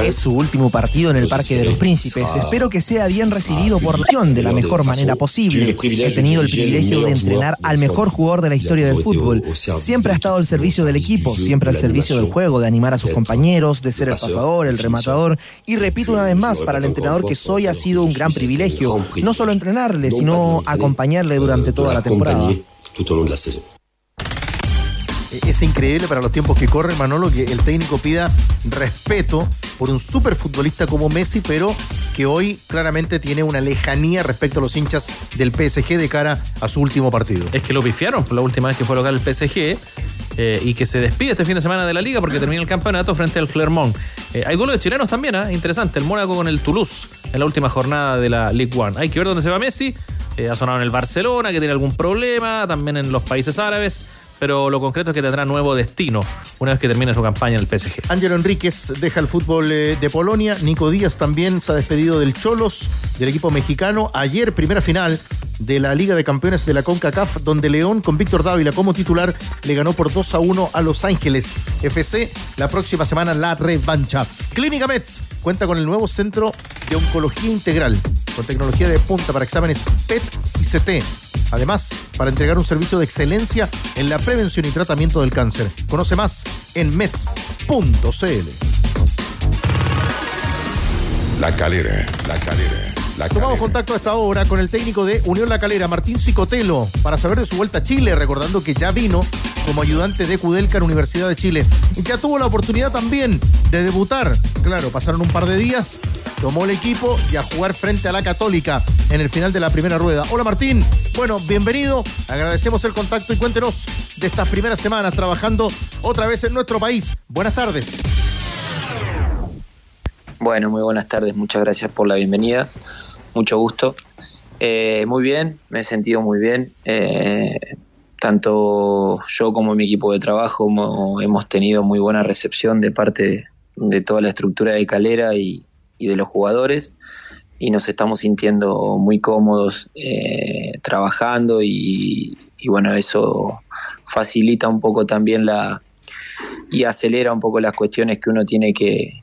Es su último partido en el Parque de los Príncipes. Espero que sea bien recibido por la nación de la mejor manera posible. He tenido el privilegio de entrenar al mejor jugador de la historia del fútbol. Siempre ha estado al servicio del equipo, siempre al servicio del juego, de animar a sus compañeros, de ser el pasador, el rematador. Y repito una vez más, para el entrenador que soy ha sido un gran privilegio. No solo entrenarle, sino acompañarle durante toda la temporada. Es increíble para los tiempos que corren, Manolo, que el técnico pida respeto por un superfutbolista como Messi, pero que hoy claramente tiene una lejanía respecto a los hinchas del PSG de cara a su último partido. Es que lo pifiaron la última vez que fue local el PSG. eh, y que se despide este fin de semana de la liga porque termina el campeonato frente al Clermont. Eh, hay duelo de chilenos también, ¿ah? interesante. El Mónaco con el Toulouse en la última jornada de la League One. Hay que ver dónde se va Messi. Eh, ha sonado en el Barcelona, que tiene algún problema, también en los países árabes. Pero lo concreto es que tendrá nuevo destino una vez que termine su campaña en el PSG. Ángelo Enríquez deja el fútbol eh, de Polonia. Nico Díaz también se ha despedido del Cholos, del equipo mexicano. Ayer, primera final de la Liga de Campeones de la CONCACAF, donde León, con Víctor Dávila como titular, le ganó por 2 a 1 a Los Ángeles FC. La próxima semana, la revancha. Clínica Mets cuenta con el nuevo centro de oncología integral, con tecnología de punta para exámenes PET y CT. Además, para entregar un servicio de excelencia en la prevención y tratamiento del cáncer. Conoce más en mets.cl. La calera, la calera, la Tomamos contacto a esta hora con el técnico de Unión La Calera, Martín Cicotelo, para saber de su vuelta a Chile, recordando que ya vino como ayudante de Kudelka en Universidad de Chile. Ya tuvo la oportunidad también de debutar. Claro, pasaron un par de días, tomó el equipo y a jugar frente a la Católica en el final de la primera rueda. Hola Martín, bueno, bienvenido. Agradecemos el contacto y cuéntenos de estas primeras semanas trabajando otra vez en nuestro país. Buenas tardes. Bueno, muy buenas tardes, muchas gracias por la bienvenida, mucho gusto. Eh, muy bien, me he sentido muy bien. Eh, tanto yo como mi equipo de trabajo hemos tenido muy buena recepción de parte de, toda la estructura de Calera y, de los jugadores y nos estamos sintiendo muy cómodos eh, trabajando y, bueno, eso facilita un poco también la y acelera un poco las cuestiones que uno tiene que,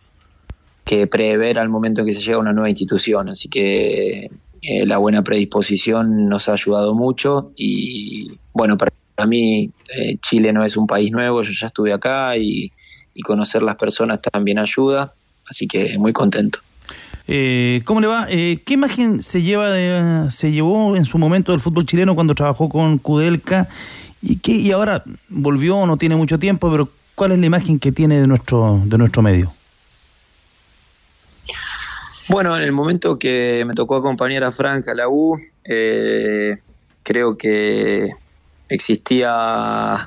que prever al momento en que se llega a una nueva institución. Así que eh, la buena predisposición nos ha ayudado mucho y bueno, para mí eh, Chile no es un país nuevo, yo ya estuve acá y, conocer las personas también ayuda, así que muy contento. Eh, ¿Cómo le va? ¿Qué imagen se lleva de, se llevó en su momento del fútbol chileno cuando trabajó con Kudelka y qué y ahora volvió, no tiene mucho tiempo, pero cuál es la imagen que tiene de nuestro de nuestro medio? Bueno, en el momento que me tocó acompañar a Frank a la U, eh, creo que existía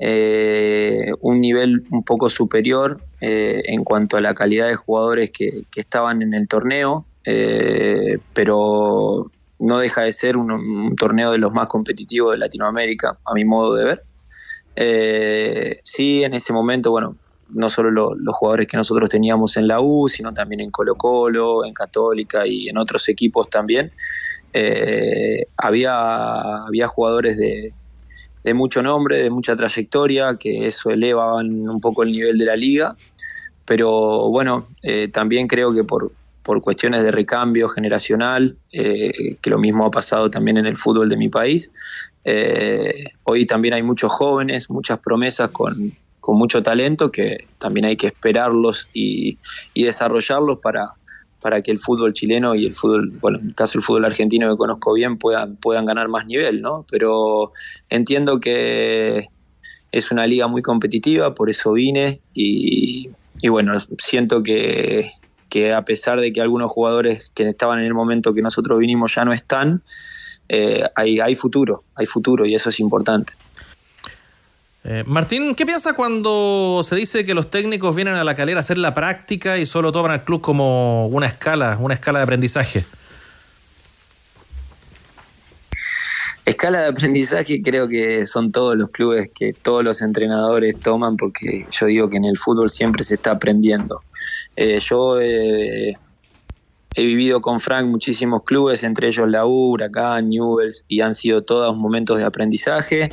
eh, un nivel un poco superior eh, en cuanto a la calidad de jugadores que, estaban en el torneo, pero no deja de ser un, torneo de los más competitivos de Latinoamérica, a mi modo de ver. sí, en ese momento, bueno, no solo los jugadores que nosotros teníamos en la U, sino también en Colo Colo, en Católica y en otros equipos también. Eh, había, había jugadores de, mucho nombre, de mucha trayectoria, que eso elevaban un poco el nivel de la liga. Pero bueno, eh, también creo que por, por cuestiones de recambio generacional, eh, que lo mismo ha pasado también en el fútbol de mi país. hoy también hay muchos jóvenes, muchas promesas con, con mucho talento que también hay que esperarlos y, desarrollarlos para, para que el fútbol chileno y el fútbol, bueno, en el caso fútbol argentino que conozco bien, puedan, puedan ganar más nivel, ¿no? Pero entiendo que es una liga muy competitiva, por eso vine y, bueno, siento que, que, a pesar de que algunos jugadores que estaban en el momento que nosotros vinimos ya no están, eh, hay, hay futuro, hay futuro y eso es importante. Eh, Martín, ¿qué piensa cuando se dice que los técnicos vienen a la calera a hacer la práctica y solo toman al club como una escala, una escala de aprendizaje? Escala de aprendizaje creo que son todos los clubes que todos los entrenadores toman porque yo digo que en el fútbol siempre se está aprendiendo. Eh, yo he vivido con Frank muchísimos clubes, entre ellos la U, Huracán, Newells, y han sido todos momentos de aprendizaje.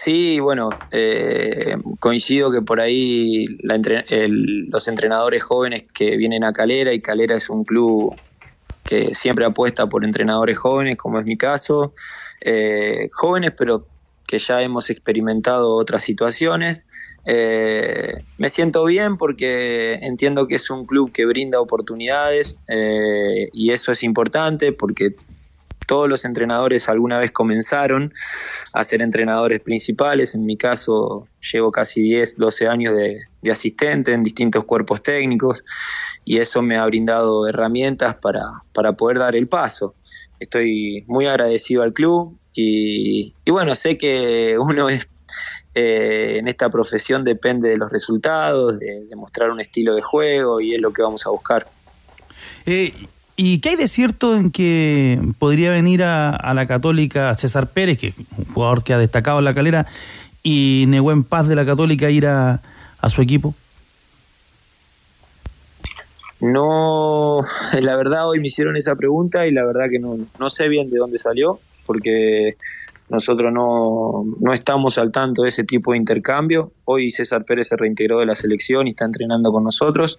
Sí, bueno, eh, coincido que por ahí los entrenadores jóvenes que vienen a Calera, y Calera es un club que siempre apuesta por entrenadores jóvenes, como es mi caso, eh, jóvenes pero que ya hemos experimentado otras situaciones. Eh, me siento bien porque entiendo que es un club que brinda oportunidades y eso es importante porque todos los entrenadores alguna vez comenzaron a ser entrenadores principales. En mi caso, llevo casi 10, 12 años de, asistente en distintos cuerpos técnicos y eso me ha brindado herramientas para, para poder dar el paso. Estoy muy agradecido al club y, bueno, sé que uno es eh, en esta profesión depende de los resultados, de, mostrar un estilo de juego y es lo que vamos a buscar. Eh, ¿Y qué hay de cierto en que podría venir a, la Católica César Pérez, que un jugador que ha destacado en la calera, y Nehuen Paz de la Católica ir a, su equipo? No, la verdad hoy me hicieron esa pregunta y la verdad que no, no sé bien de dónde salió, porque nosotros no, no, estamos al tanto de ese tipo de intercambio. Hoy César Pérez se reintegró de la selección y está entrenando con nosotros.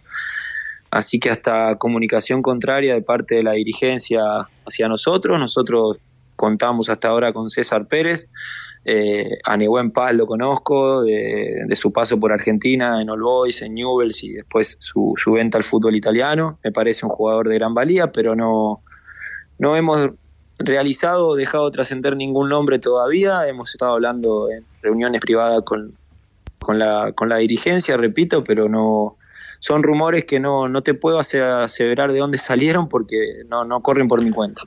Así que hasta comunicación contraria de parte de la dirigencia hacia nosotros. Nosotros contamos hasta ahora con César Pérez. Eh, a Nehuen Paz lo conozco de, su paso por Argentina en All Boys, en Newells y después su, venta al fútbol italiano. Me parece un jugador de gran valía, pero no, no hemos realizado o dejado trascender ningún nombre todavía. Hemos estado hablando en, reuniones privadas con, con, la, con la dirigencia, repito, pero no son rumores que no, no te puedo aseverar de dónde salieron porque no, no corren por mi cuenta.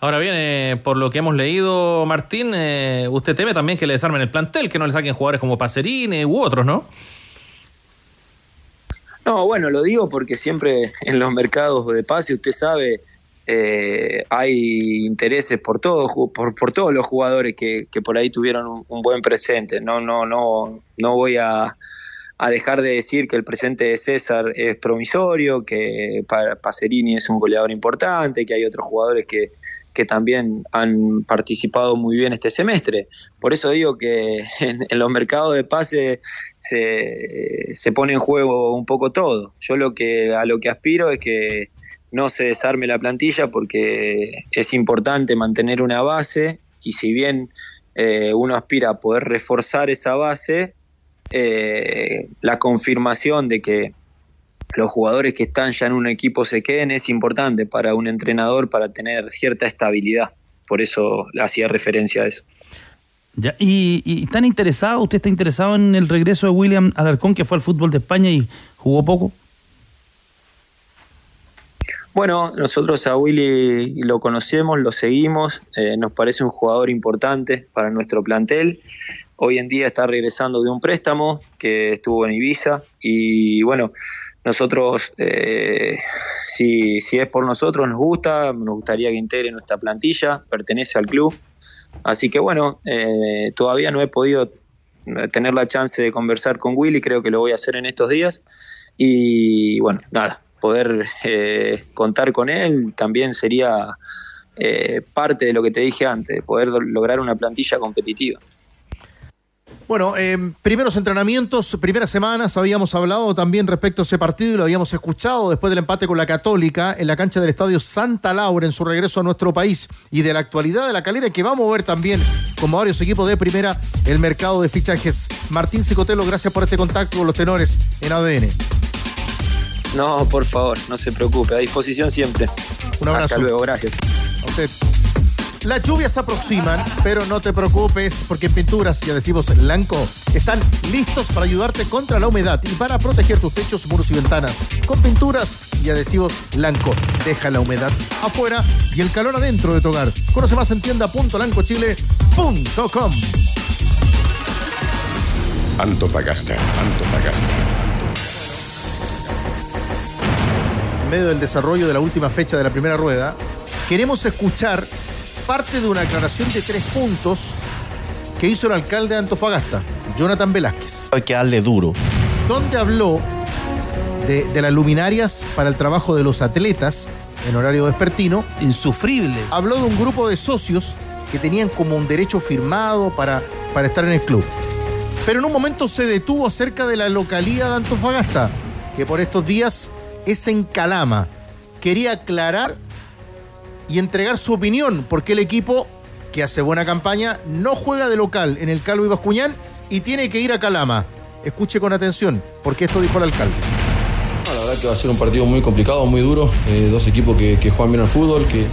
Ahora bien, eh, por lo que hemos leído, Martín, eh, usted teme también que le desarmen el plantel, que no le saquen jugadores como Pacerini u otros, ¿no? No, bueno, lo digo porque siempre en los mercados de pase, usted sabe, eh, hay intereses por todos, por, por todos los jugadores que, que por ahí tuvieron un, buen presente. No, no, no, no voy a, a dejar de decir que el presente de César es promisorio, que Pacerini es un goleador importante, que hay otros jugadores que, que también han participado muy bien este semestre. Por eso digo que [laughs] en, los mercados de pase se, se, pone en juego un poco todo. Yo lo que a lo que aspiro es que no se desarme la plantilla porque es importante mantener una base y si bien eh, uno aspira a poder reforzar esa base, eh, la confirmación de que los jugadores que están ya en un equipo se queden es importante para un entrenador para tener cierta estabilidad. Por eso hacía referencia a eso. Ya, y, y, están interesados, usted está interesado en el regreso de William Alarcón, que fue al fútbol de España y jugó poco. Bueno, nosotros a Willy lo conocemos, lo seguimos, eh, nos parece un jugador importante para nuestro plantel. Hoy en día está regresando de un préstamo que estuvo en Ibiza y bueno, nosotros, eh, si, si es por nosotros, nos gusta, nos gustaría que integre nuestra plantilla, pertenece al club. Así que bueno, eh, todavía no he podido tener la chance de conversar con Willy, creo que lo voy a hacer en estos días. Y bueno, nada, poder eh, contar con él también sería parte de lo que te dije antes, poder lograr una plantilla competitiva. Bueno, eh, primeros entrenamientos, primeras semanas, habíamos hablado también respecto a ese partido y lo habíamos escuchado después del empate con la Católica en la cancha del Estadio Santa Laura en su regreso a nuestro país y de la actualidad de la calera que va a mover también, como varios equipos de primera, el mercado de fichajes. Martín Cicotelo, gracias por este contacto con los tenores en ADN. No, por favor, no se preocupe, a disposición siempre. Un abrazo. Hasta luego, gracias. A usted. Las lluvias se aproximan, pero no te preocupes porque en Pinturas y Adhesivos Blanco están listos para ayudarte contra la humedad y para proteger tus techos, muros y ventanas. Con Pinturas y Adhesivos Blanco, deja la humedad afuera y el calor adentro de tu hogar. Conoce más en tienda.lancochile.com. Antofagasta, Antofagasta. En medio del desarrollo de la última fecha de la primera rueda, queremos escuchar parte de una aclaración de tres puntos que hizo el alcalde de Antofagasta, Jonathan Velázquez. Hay que darle duro. Donde habló de, las luminarias para el trabajo de los atletas en horario vespertino. Insufrible. Habló de un grupo de socios que tenían como un derecho firmado para, para estar en el club. Pero en un momento se detuvo acerca de la localía de Antofagasta, que por estos días es en Calama. Quería aclarar y entregar su opinión, porque el equipo que hace buena campaña no juega de local en el Calvo y Bascuñán y tiene que ir a Calama. Escuche con atención, porque esto dijo el alcalde. la verdad que va a ser un partido muy complicado, muy duro. Eh, dos equipos que, juegan bien al fútbol, que...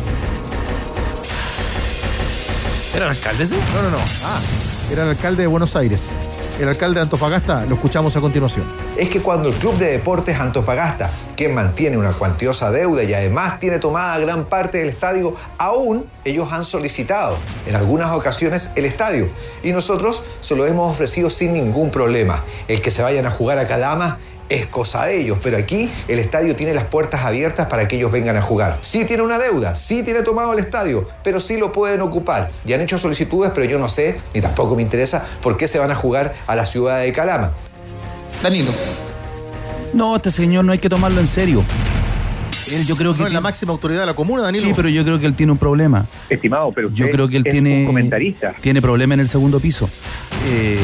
¿Era el alcalde ese? No, no, no. Ah, era el alcalde de Buenos Aires el alcalde de Antofagasta, lo escuchamos a continuación. Es que cuando el Club de Deportes Antofagasta, que mantiene una cuantiosa deuda y además tiene tomada gran parte del estadio, aún ellos han solicitado en algunas ocasiones el estadio y nosotros se lo hemos ofrecido sin ningún problema. El que se vayan a jugar a Calama es cosa de ellos, pero aquí el estadio tiene las puertas abiertas para que ellos vengan a jugar. Sí tiene una deuda, sí tiene tomado el estadio, pero sí lo pueden ocupar. Ya han hecho solicitudes, pero yo no sé, ni tampoco me interesa, por qué se van a jugar a la ciudad de Calama. Danilo. No, este señor no hay que tomarlo en serio. Él, yo creo que no es la máxima autoridad de la comuna, Danilo. Sí, pero yo creo que él tiene un problema. Estimado, pero yo creo que él tiene comentarista. tiene problema en el segundo piso. Eh,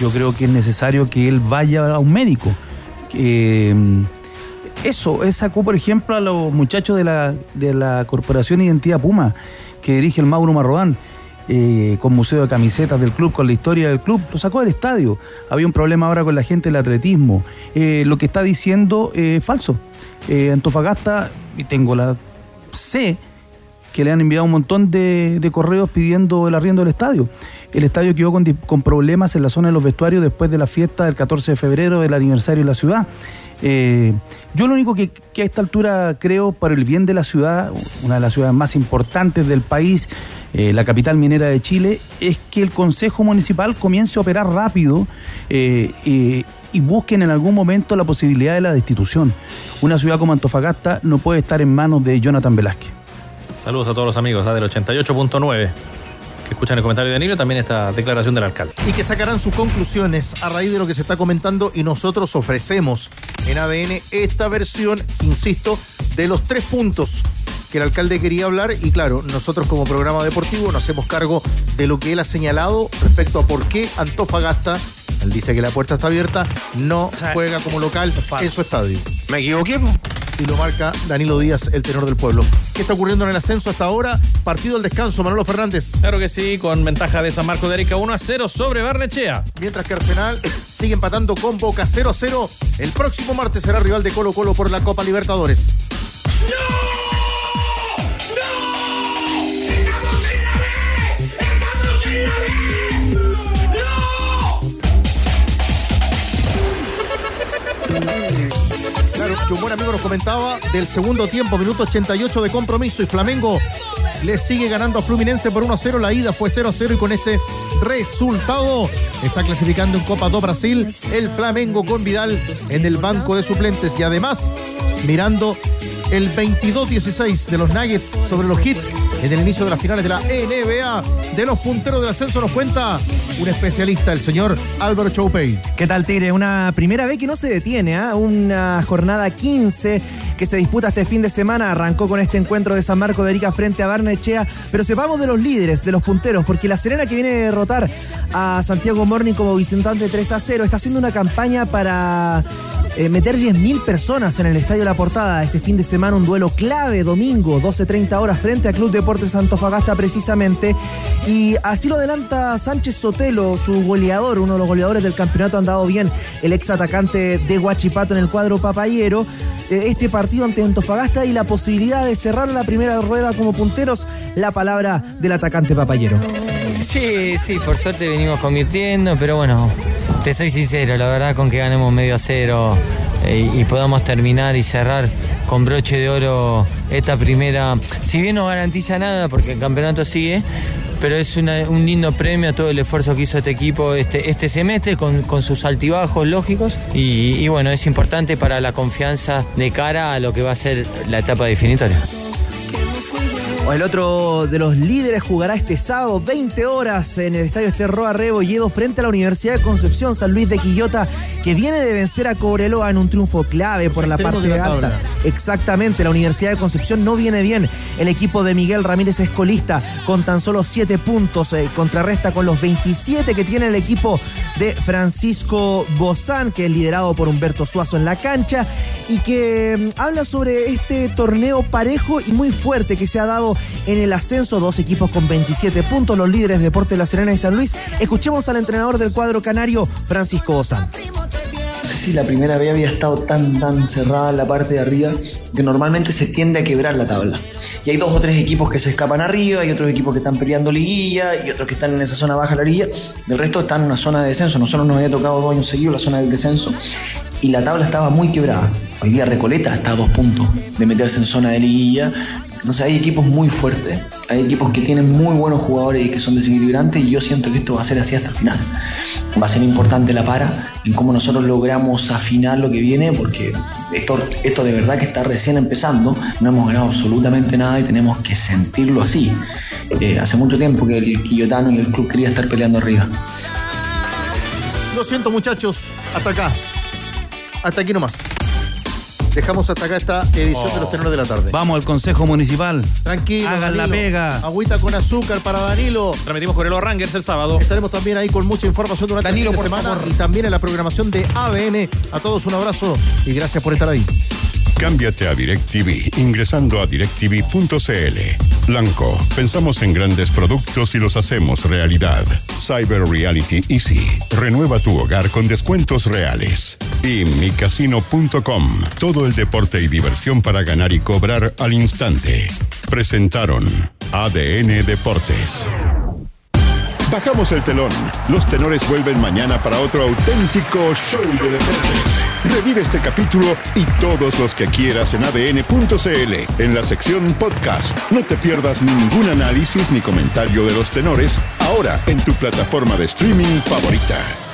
yo creo que es necesario que él vaya a un médico eh, eso, sacó, por ejemplo, a los muchachos de la, de la Corporación Identidad Puma, que dirige el Mauro Marrodán, eh, con museo de camisetas del club, con la historia del club, lo sacó del estadio. Había un problema ahora con la gente del atletismo. Eh, lo que está diciendo es falso. Antofagasta, y tengo la. sé que le han enviado un montón de, correos pidiendo el arriendo del estadio. El estadio quedó con, con, problemas en la zona de los vestuarios después de la fiesta del 14 de febrero del aniversario de la ciudad. Eh, yo lo único que, a esta altura creo para el bien de la ciudad, una de las ciudades más importantes del país, eh, la capital minera de Chile, es que el Consejo Municipal comience a operar rápido eh, y busquen en algún momento la posibilidad de la destitución. Una ciudad como Antofagasta no puede estar en manos de Jonathan Velázquez. Saludos a todos los amigos ¿ah? del 88.9 que escuchan el comentario de Danilo, también esta declaración del alcalde. Y que sacarán sus conclusiones a raíz de lo que se está comentando y nosotros ofrecemos en ADN esta versión, insisto, de los tres puntos que el alcalde quería hablar y claro, nosotros como programa deportivo nos hacemos cargo de lo que él ha señalado respecto a por qué Antofagasta él dice que la puerta está abierta, no juega como local en su estadio. ¿Me equivoqué? Y lo marca Danilo Díaz, el tenor del pueblo. ¿Qué está ocurriendo en el ascenso hasta ahora? Partido al descanso, Manolo Fernández. Claro que sí, con ventaja de San Marco de Arica 1 a 0 sobre Barnechea. Mientras que Arsenal sigue empatando con Boca 0 a 0. El próximo martes será rival de Colo Colo por la Copa Libertadores. ¡No! Un buen amigo nos comentaba del segundo tiempo, minuto 88 de compromiso y Flamengo le sigue ganando a Fluminense por 1 0. La ida fue 0 0 y con este resultado está clasificando en Copa do Brasil el Flamengo con Vidal en el banco de suplentes y además mirando el 22-16 de los Nuggets sobre los Hits en el inicio de las finales de la NBA de los punteros del ascenso nos cuenta un especialista, el señor Álvaro Choupey. ¿Qué tal, Tigre? Una primera vez que no se detiene, ¿ah? una jornada 15 que se disputa este fin de semana. Arrancó con este encuentro de San Marco de Arica frente a Barnechea, pero sepamos de los líderes, de los punteros, porque la Serena que viene a derrotar a Santiago Morning como visitante 3 a 0 está haciendo una campaña para eh, meter 10.000 personas en el Estadio La Portada este fin de semana, un duelo clave, domingo, 12.30 horas, frente a Club Deportes Antofagasta precisamente. Y así lo adelanta Sánchez Sotelo, su goleador, uno de los goleadores del campeonato, han dado bien el ex atacante de Huachipato en el cuadro papayero. Eh, este partido ante Antofagasta y la posibilidad de cerrar la primera rueda como punteros, la palabra del atacante papayero. Sí, sí, por suerte venimos convirtiendo, pero bueno, te soy sincero, la verdad con que ganemos medio a cero eh, y podamos terminar y cerrar con broche de oro esta primera, si bien no garantiza nada porque el campeonato sigue, pero es un lindo premio a todo el esfuerzo que hizo este equipo este, este semestre con, sus altibajos lógicos y, y bueno, es importante para la confianza de cara a lo que va a ser la etapa definitoria. El otro de los líderes jugará este sábado 20 horas en el estadio Esterroa Rebolledo frente a la Universidad de Concepción San Luis de Quillota, que viene de vencer a Cobreloa en un triunfo clave por la parte alta. Exactamente, la Universidad de Concepción no viene bien. El equipo de Miguel Ramírez Escolista con tan solo 7 puntos eh, contrarresta con los 27 que tiene el equipo de Francisco Bozán, que es liderado por Humberto Suazo en la cancha y que mm, habla sobre este torneo parejo y muy fuerte que se ha dado en el ascenso, dos equipos con 27 puntos, los líderes Deporte La Serena y San Luis. Escuchemos al entrenador del cuadro canario, Francisco Ozán. No sé si la primera vez había estado tan, tan cerrada la parte de arriba que normalmente se tiende a quebrar la tabla. Y hay dos o tres equipos que se escapan arriba, hay otros equipos que están peleando liguilla y otros que están en esa zona baja de la liguilla. El resto están en una zona de descenso. Nosotros nos había tocado dos años seguidos la zona del descenso y la tabla estaba muy quebrada. Hoy día Recoleta está a dos puntos de meterse en zona de liguilla entonces hay equipos muy fuertes, hay equipos que tienen muy buenos jugadores y que son desequilibrantes y yo siento que esto va a ser así hasta el final. Va a ser importante la para en cómo nosotros logramos afinar lo que viene porque esto, esto de verdad que está recién empezando, no hemos ganado absolutamente nada y tenemos que sentirlo así. Eh, hace mucho tiempo que el Quillotano y el club quería estar peleando arriba. Lo siento muchachos, hasta acá. Hasta aquí nomás. Dejamos hasta acá esta edición de los tenores de la tarde. Vamos al Consejo Municipal. Tranquilo. Hagan la pega. Agüita con azúcar para Danilo. Transmitimos con el Rangers el sábado. Estaremos también ahí con mucha información durante Danilo, la semana y también en la programación de ABN. A todos un abrazo y gracias por estar ahí. Cámbiate a DirecTV ingresando a directv.cl. Blanco, pensamos en grandes productos y los hacemos realidad. Cyber Reality Easy. Renueva tu hogar con descuentos reales. Y micasino.com. Todo el deporte y diversión para ganar y cobrar al instante. presentaron ADN Deportes. Bajamos el telón. Los tenores vuelven mañana para otro auténtico show de deportes. Revive este capítulo y todos los que quieras en adn.cl, en la sección podcast. No te pierdas ningún análisis ni comentario de los tenores, ahora en tu plataforma de streaming favorita.